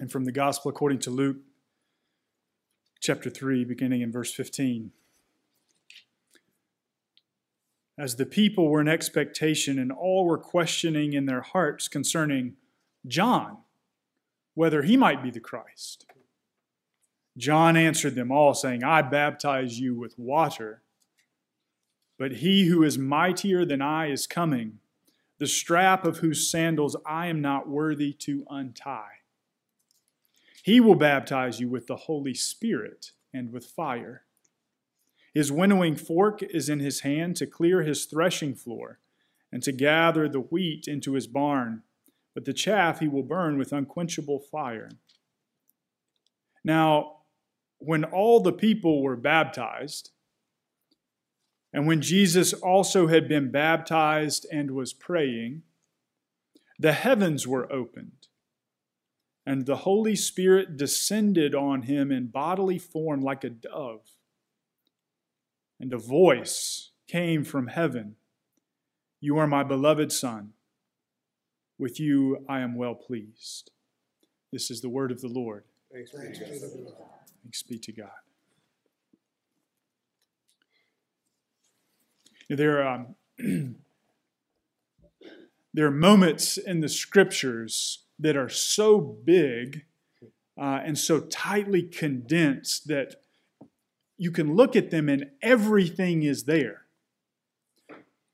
And from the Gospel according to Luke, chapter 3, beginning in verse 15. As the people were in expectation and all were questioning in their hearts concerning John, whether he might be the Christ. John answered them all, saying, I baptize you with water, but he who is mightier than I is coming, the strap of whose sandals I am not worthy to untie. He will baptize you with the Holy Spirit and with fire. His winnowing fork is in his hand to clear his threshing floor and to gather the wheat into his barn, but the chaff he will burn with unquenchable fire. Now, when all the people were baptized, and when Jesus also had been baptized and was praying, the heavens were opened and the Holy Spirit descended on him in bodily form like a dove. And a voice came from heaven You are my beloved Son. With you I am well pleased. This is the word of the Lord. Thanks be to God. Thanks be to God. There are, um, there are moments in the scriptures that are so big uh, and so tightly condensed that you can look at them and everything is there.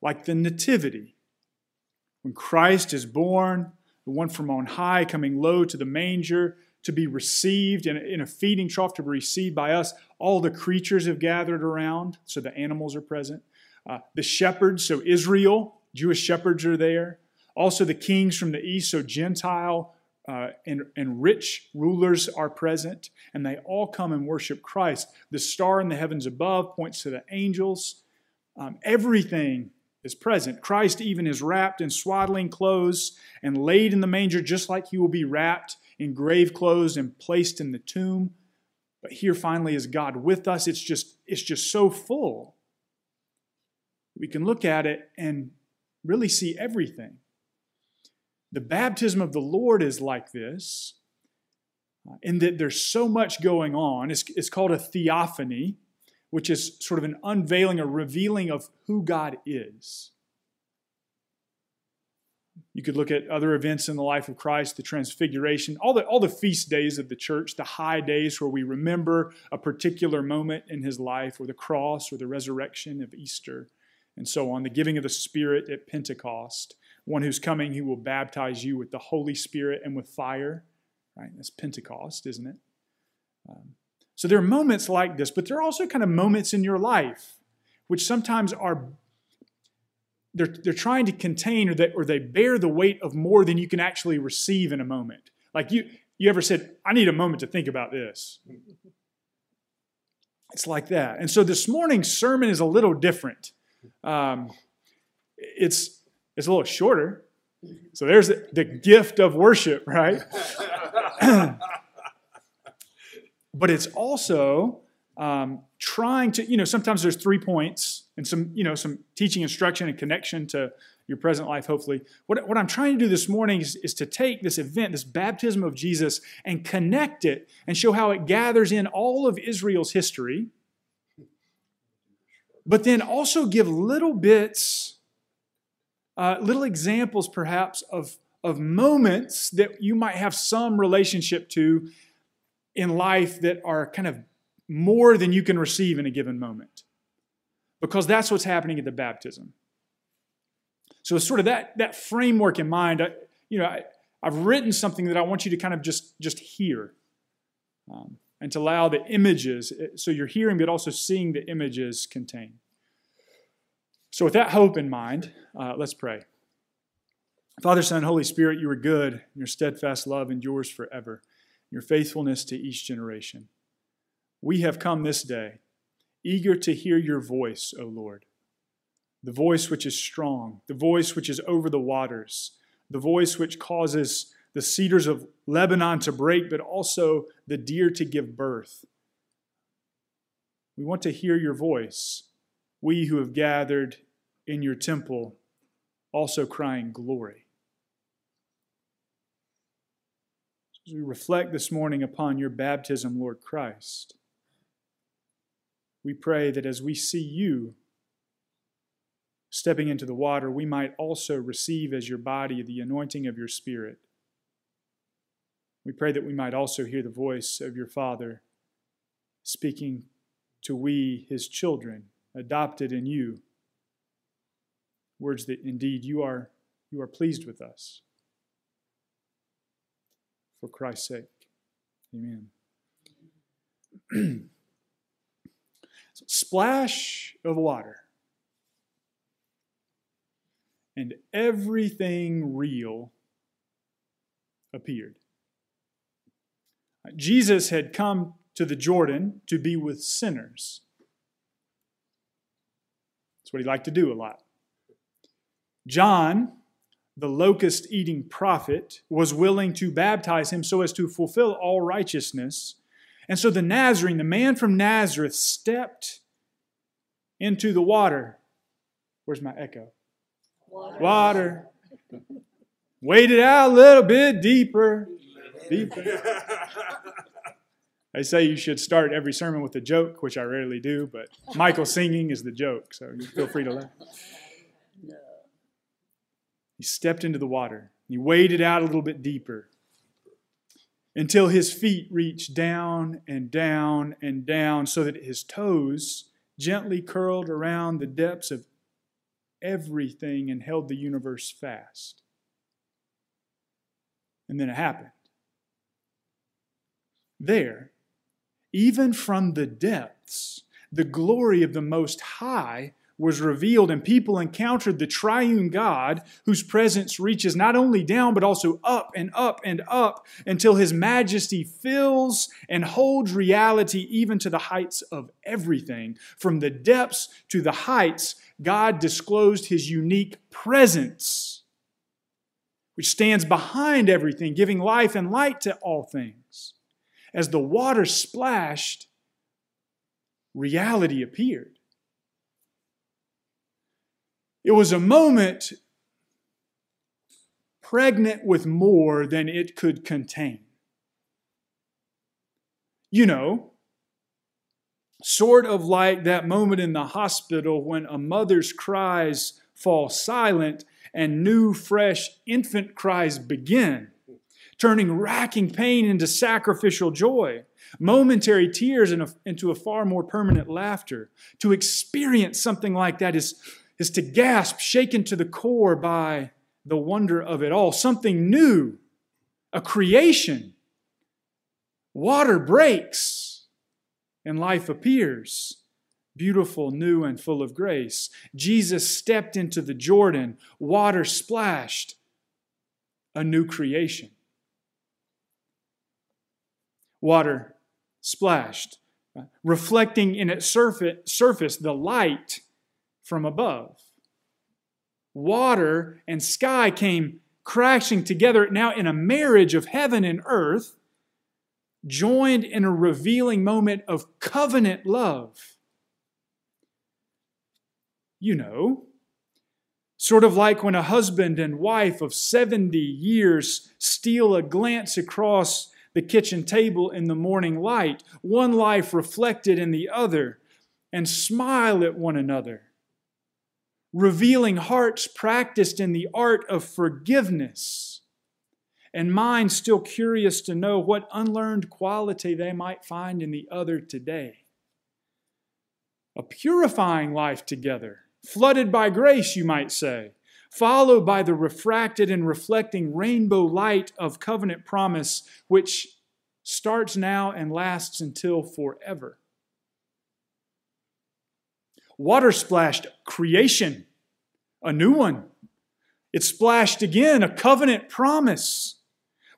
Like the Nativity. When Christ is born, the one from on high coming low to the manger to be received in a, in a feeding trough to be received by us, all the creatures have gathered around, so the animals are present. Uh, the shepherds, so Israel, Jewish shepherds are there. Also, the kings from the east, so Gentile uh, and, and rich rulers are present, and they all come and worship Christ. The star in the heavens above points to the angels. Um, everything is present. Christ even is wrapped in swaddling clothes and laid in the manger, just like he will be wrapped in grave clothes and placed in the tomb. But here finally is God with us. It's just, it's just so full. We can look at it and really see everything. The baptism of the Lord is like this, uh, in that there's so much going on. It's, it's called a theophany, which is sort of an unveiling, a revealing of who God is. You could look at other events in the life of Christ, the transfiguration, all the, all the feast days of the church, the high days where we remember a particular moment in his life, or the cross, or the resurrection of Easter, and so on, the giving of the Spirit at Pentecost one who's coming he will baptize you with the Holy Spirit and with fire. Right? That's Pentecost, isn't it? Um, so there are moments like this, but there are also kind of moments in your life which sometimes are they're, they're trying to contain or they, or they bear the weight of more than you can actually receive in a moment. Like you, you ever said, I need a moment to think about this. It's like that. And so this morning's sermon is a little different. Um, it's it's a little shorter. So there's the gift of worship, right? but it's also um, trying to, you know, sometimes there's three points and some, you know, some teaching instruction and connection to your present life, hopefully. What, what I'm trying to do this morning is, is to take this event, this baptism of Jesus, and connect it and show how it gathers in all of Israel's history, but then also give little bits uh, little examples, perhaps, of, of moments that you might have some relationship to in life that are kind of more than you can receive in a given moment. Because that's what's happening at the baptism. So, sort of that, that framework in mind, I, you know, I, have written something that I want you to kind of just, just hear. Um, and to allow the images, so you're hearing but also seeing the images contained. So, with that hope in mind, uh, let's pray. Father, Son, Holy Spirit, you are good. Your steadfast love endures forever. Your faithfulness to each generation. We have come this day, eager to hear your voice, O Lord. The voice which is strong, the voice which is over the waters, the voice which causes the cedars of Lebanon to break, but also the deer to give birth. We want to hear your voice. We who have gathered in your temple, also crying, Glory. As we reflect this morning upon your baptism, Lord Christ, we pray that as we see you stepping into the water, we might also receive as your body the anointing of your Spirit. We pray that we might also hear the voice of your Father speaking to we, his children, adopted in you. Words that indeed you are, you are pleased with us for Christ's sake. Amen. Splash of water. And everything real appeared. Jesus had come to the Jordan to be with sinners. That's what he liked to do a lot. John the locust eating prophet, was willing to baptize him so as to fulfill all righteousness. And so the Nazarene, the man from Nazareth, stepped into the water. Where's my echo? Water. water. Waded out a little bit deeper. Deeper. I say you should start every sermon with a joke, which I rarely do, but Michael singing is the joke, so feel free to laugh. He stepped into the water. He waded out a little bit deeper until his feet reached down and down and down so that his toes gently curled around the depths of everything and held the universe fast. And then it happened. There, even from the depths, the glory of the Most High was revealed, and people encountered the triune God whose presence reaches not only down, but also up and up and up until his majesty fills and holds reality even to the heights of everything. From the depths to the heights, God disclosed his unique presence, which stands behind everything, giving life and light to all things. As the water splashed, reality appeared. It was a moment pregnant with more than it could contain. You know, sort of like that moment in the hospital when a mother's cries fall silent and new, fresh infant cries begin, turning racking pain into sacrificial joy, momentary tears into a far more permanent laughter. To experience something like that is is to gasp, shaken to the core by the wonder of it all. Something new, a creation. Water breaks and life appears. Beautiful, new, and full of grace. Jesus stepped into the Jordan, water splashed, a new creation. Water splashed, reflecting in its surface the light from above. Water and sky came crashing together now in a marriage of heaven and earth, joined in a revealing moment of covenant love. You know, sort of like when a husband and wife of 70 years steal a glance across the kitchen table in the morning light, one life reflected in the other, and smile at one another revealing hearts practiced in the art of forgiveness, and minds still curious to know what unlearned quality they might find in the other today. A purifying life together, flooded by grace, you might say, followed by the refracted and reflecting rainbow light of covenant promise, which starts now and lasts until forever water splashed creation, a new one. It splashed again, a covenant promise,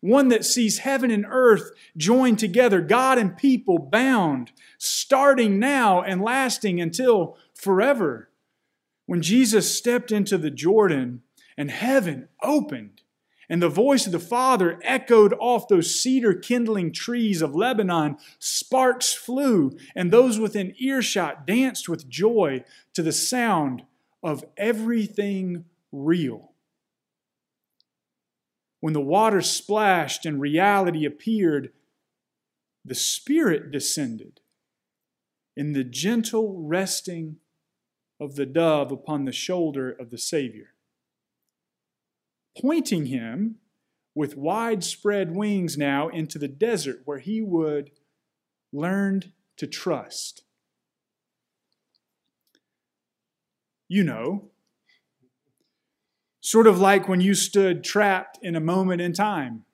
one that sees heaven and earth joined together, God and people bound, starting now and lasting until forever. When Jesus stepped into the Jordan and heaven opened, and the voice of the Father echoed off those cedar kindling trees of Lebanon. Sparks flew, and those within earshot danced with joy to the sound of everything real. when the water splashed and reality appeared, the Spirit descended in the gentle resting of the dove upon the shoulder of the Savior, pointing him with widespread wings now into the desert where he would learn to trust. You know, sort of like when you stood trapped in a moment in time,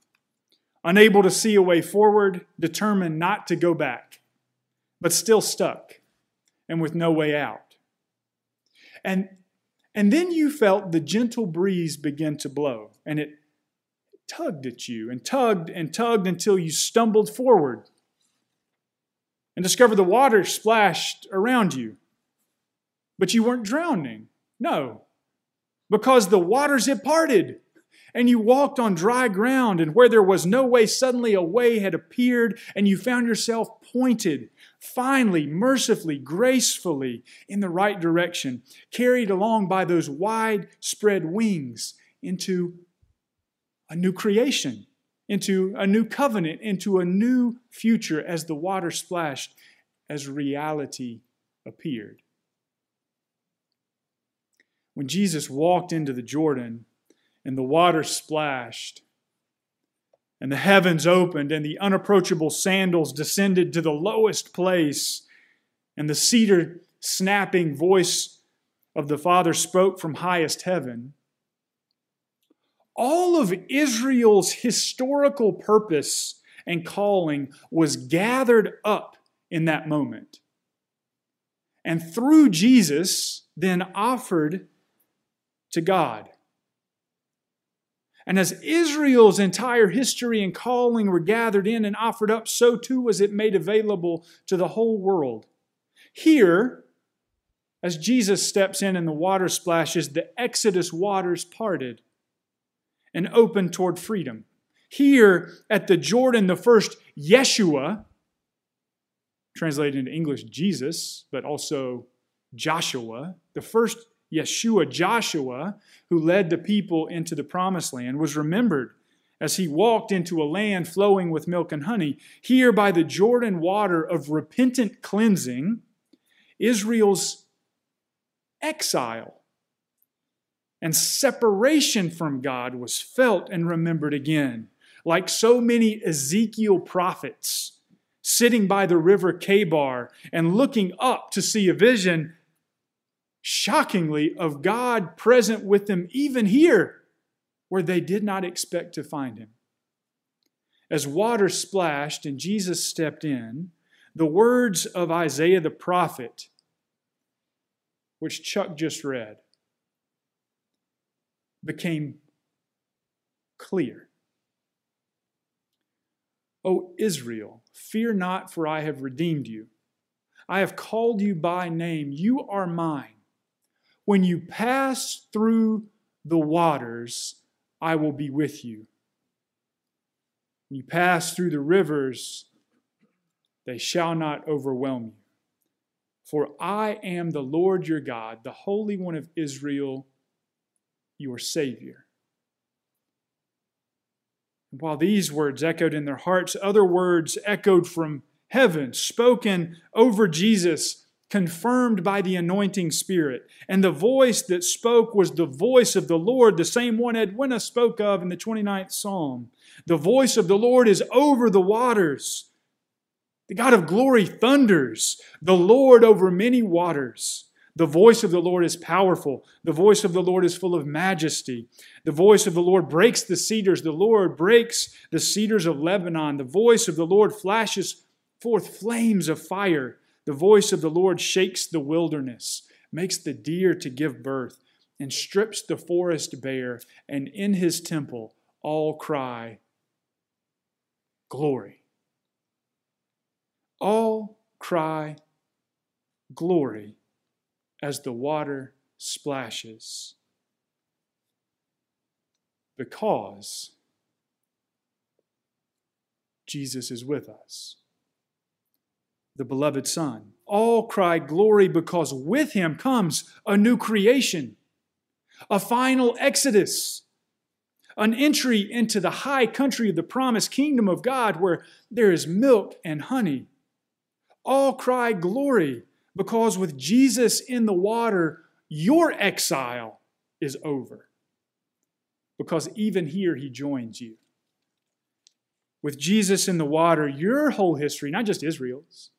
unable to see a way forward, determined not to go back, but still stuck and with no way out. And, and then you felt the gentle breeze begin to blow, and it tugged at you and tugged and tugged until you stumbled forward and discovered the water splashed around you. But you weren't drowning. No, because the waters had parted and you walked on dry ground, and where there was no way, suddenly a way had appeared, and you found yourself pointed, finally, mercifully, gracefully in the right direction, carried along by those wide spread wings into a new creation, into a new covenant, into a new future as the water splashed, as reality appeared. When Jesus walked into the Jordan and the water splashed, and the heavens opened, and the unapproachable sandals descended to the lowest place, and the cedar snapping voice of the Father spoke from highest heaven all of Israel's historical purpose and calling was gathered up in that moment. And through Jesus, then offered to God. And as Israel's entire history and calling were gathered in and offered up, so too was it made available to the whole world. Here, as Jesus steps in and the water splashes, the Exodus waters parted and open toward freedom. Here at the Jordan, the first Yeshua, translated into English Jesus, but also Joshua, the first Yeshua, Joshua, who led the people into the promised land, was remembered as he walked into a land flowing with milk and honey. Here by the Jordan water of repentant cleansing, Israel's exile and separation from God was felt and remembered again. Like so many Ezekiel prophets sitting by the river Chebar and looking up to see a vision, shockingly, of God present with them, even here, where they did not expect to find him. As water splashed and Jesus stepped in, the words of Isaiah the prophet, which Chuck just read, became clear. O Israel, fear not, for I have redeemed you. I have called you by name. You are mine. When you pass through the waters, I will be with you. When you pass through the rivers, they shall not overwhelm you. For I am the Lord your God, the Holy One of Israel your Savior. And while these words echoed in their hearts, other words echoed from heaven, spoken over Jesus, confirmed by the anointing Spirit. And the voice that spoke was the voice of the Lord, the same one Edwina spoke of in the 29th Psalm. The voice of the Lord is over the waters. The God of glory thunders, the Lord over many waters. The voice of the Lord is powerful. The voice of the Lord is full of majesty. The voice of the Lord breaks the cedars. The Lord breaks the cedars of Lebanon. The voice of the Lord flashes forth flames of fire. The voice of the Lord shakes the wilderness, makes the deer to give birth, and strips the forest bare. And in his temple all cry, Glory. All cry, Glory as the water splashes. Because Jesus is with us. The beloved Son. All cry glory because with him comes a new creation, a final exodus, an entry into the high country of the promised kingdom of God where there is milk and honey. All cry glory because with Jesus in the water, your exile is over. Because even here, he joins you. With Jesus in the water, your whole history, not just Israel's,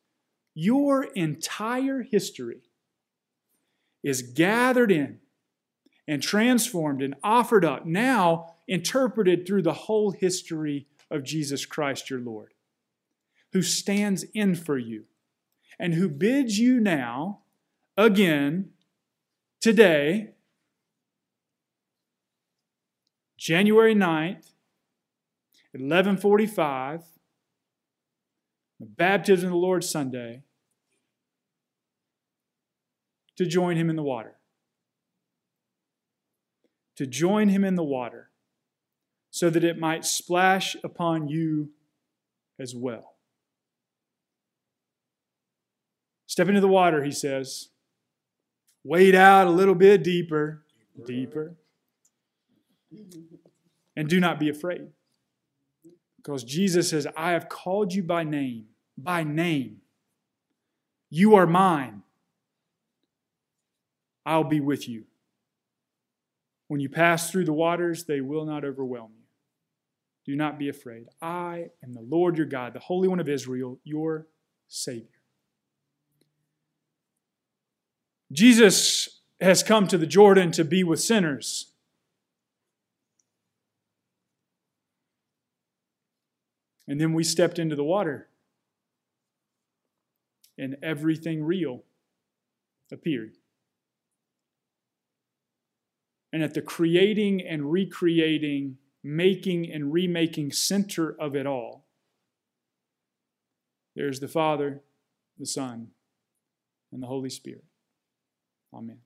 your entire history is gathered in and transformed and offered up, now interpreted through the whole history of Jesus Christ your Lord, who stands in for you and who bids you now, again, today, January 9th, 1145, the baptism of the Lord Sunday, to join him in the water. To join him in the water so that it might splash upon you as well. Step into the water, he says. Wade out a little bit deeper, deeper. And do not be afraid. Because Jesus says, I have called you by name, by name. You are mine. I'll be with you. When you pass through the waters, they will not overwhelm you. Do not be afraid. I am the Lord your God, the Holy One of Israel, your Savior. Jesus has come to the Jordan to be with sinners. And then we stepped into the water, and everything real appeared. And at the creating and recreating, making and remaking center of it all, there's the Father, the Son, and the Holy Spirit. Amen.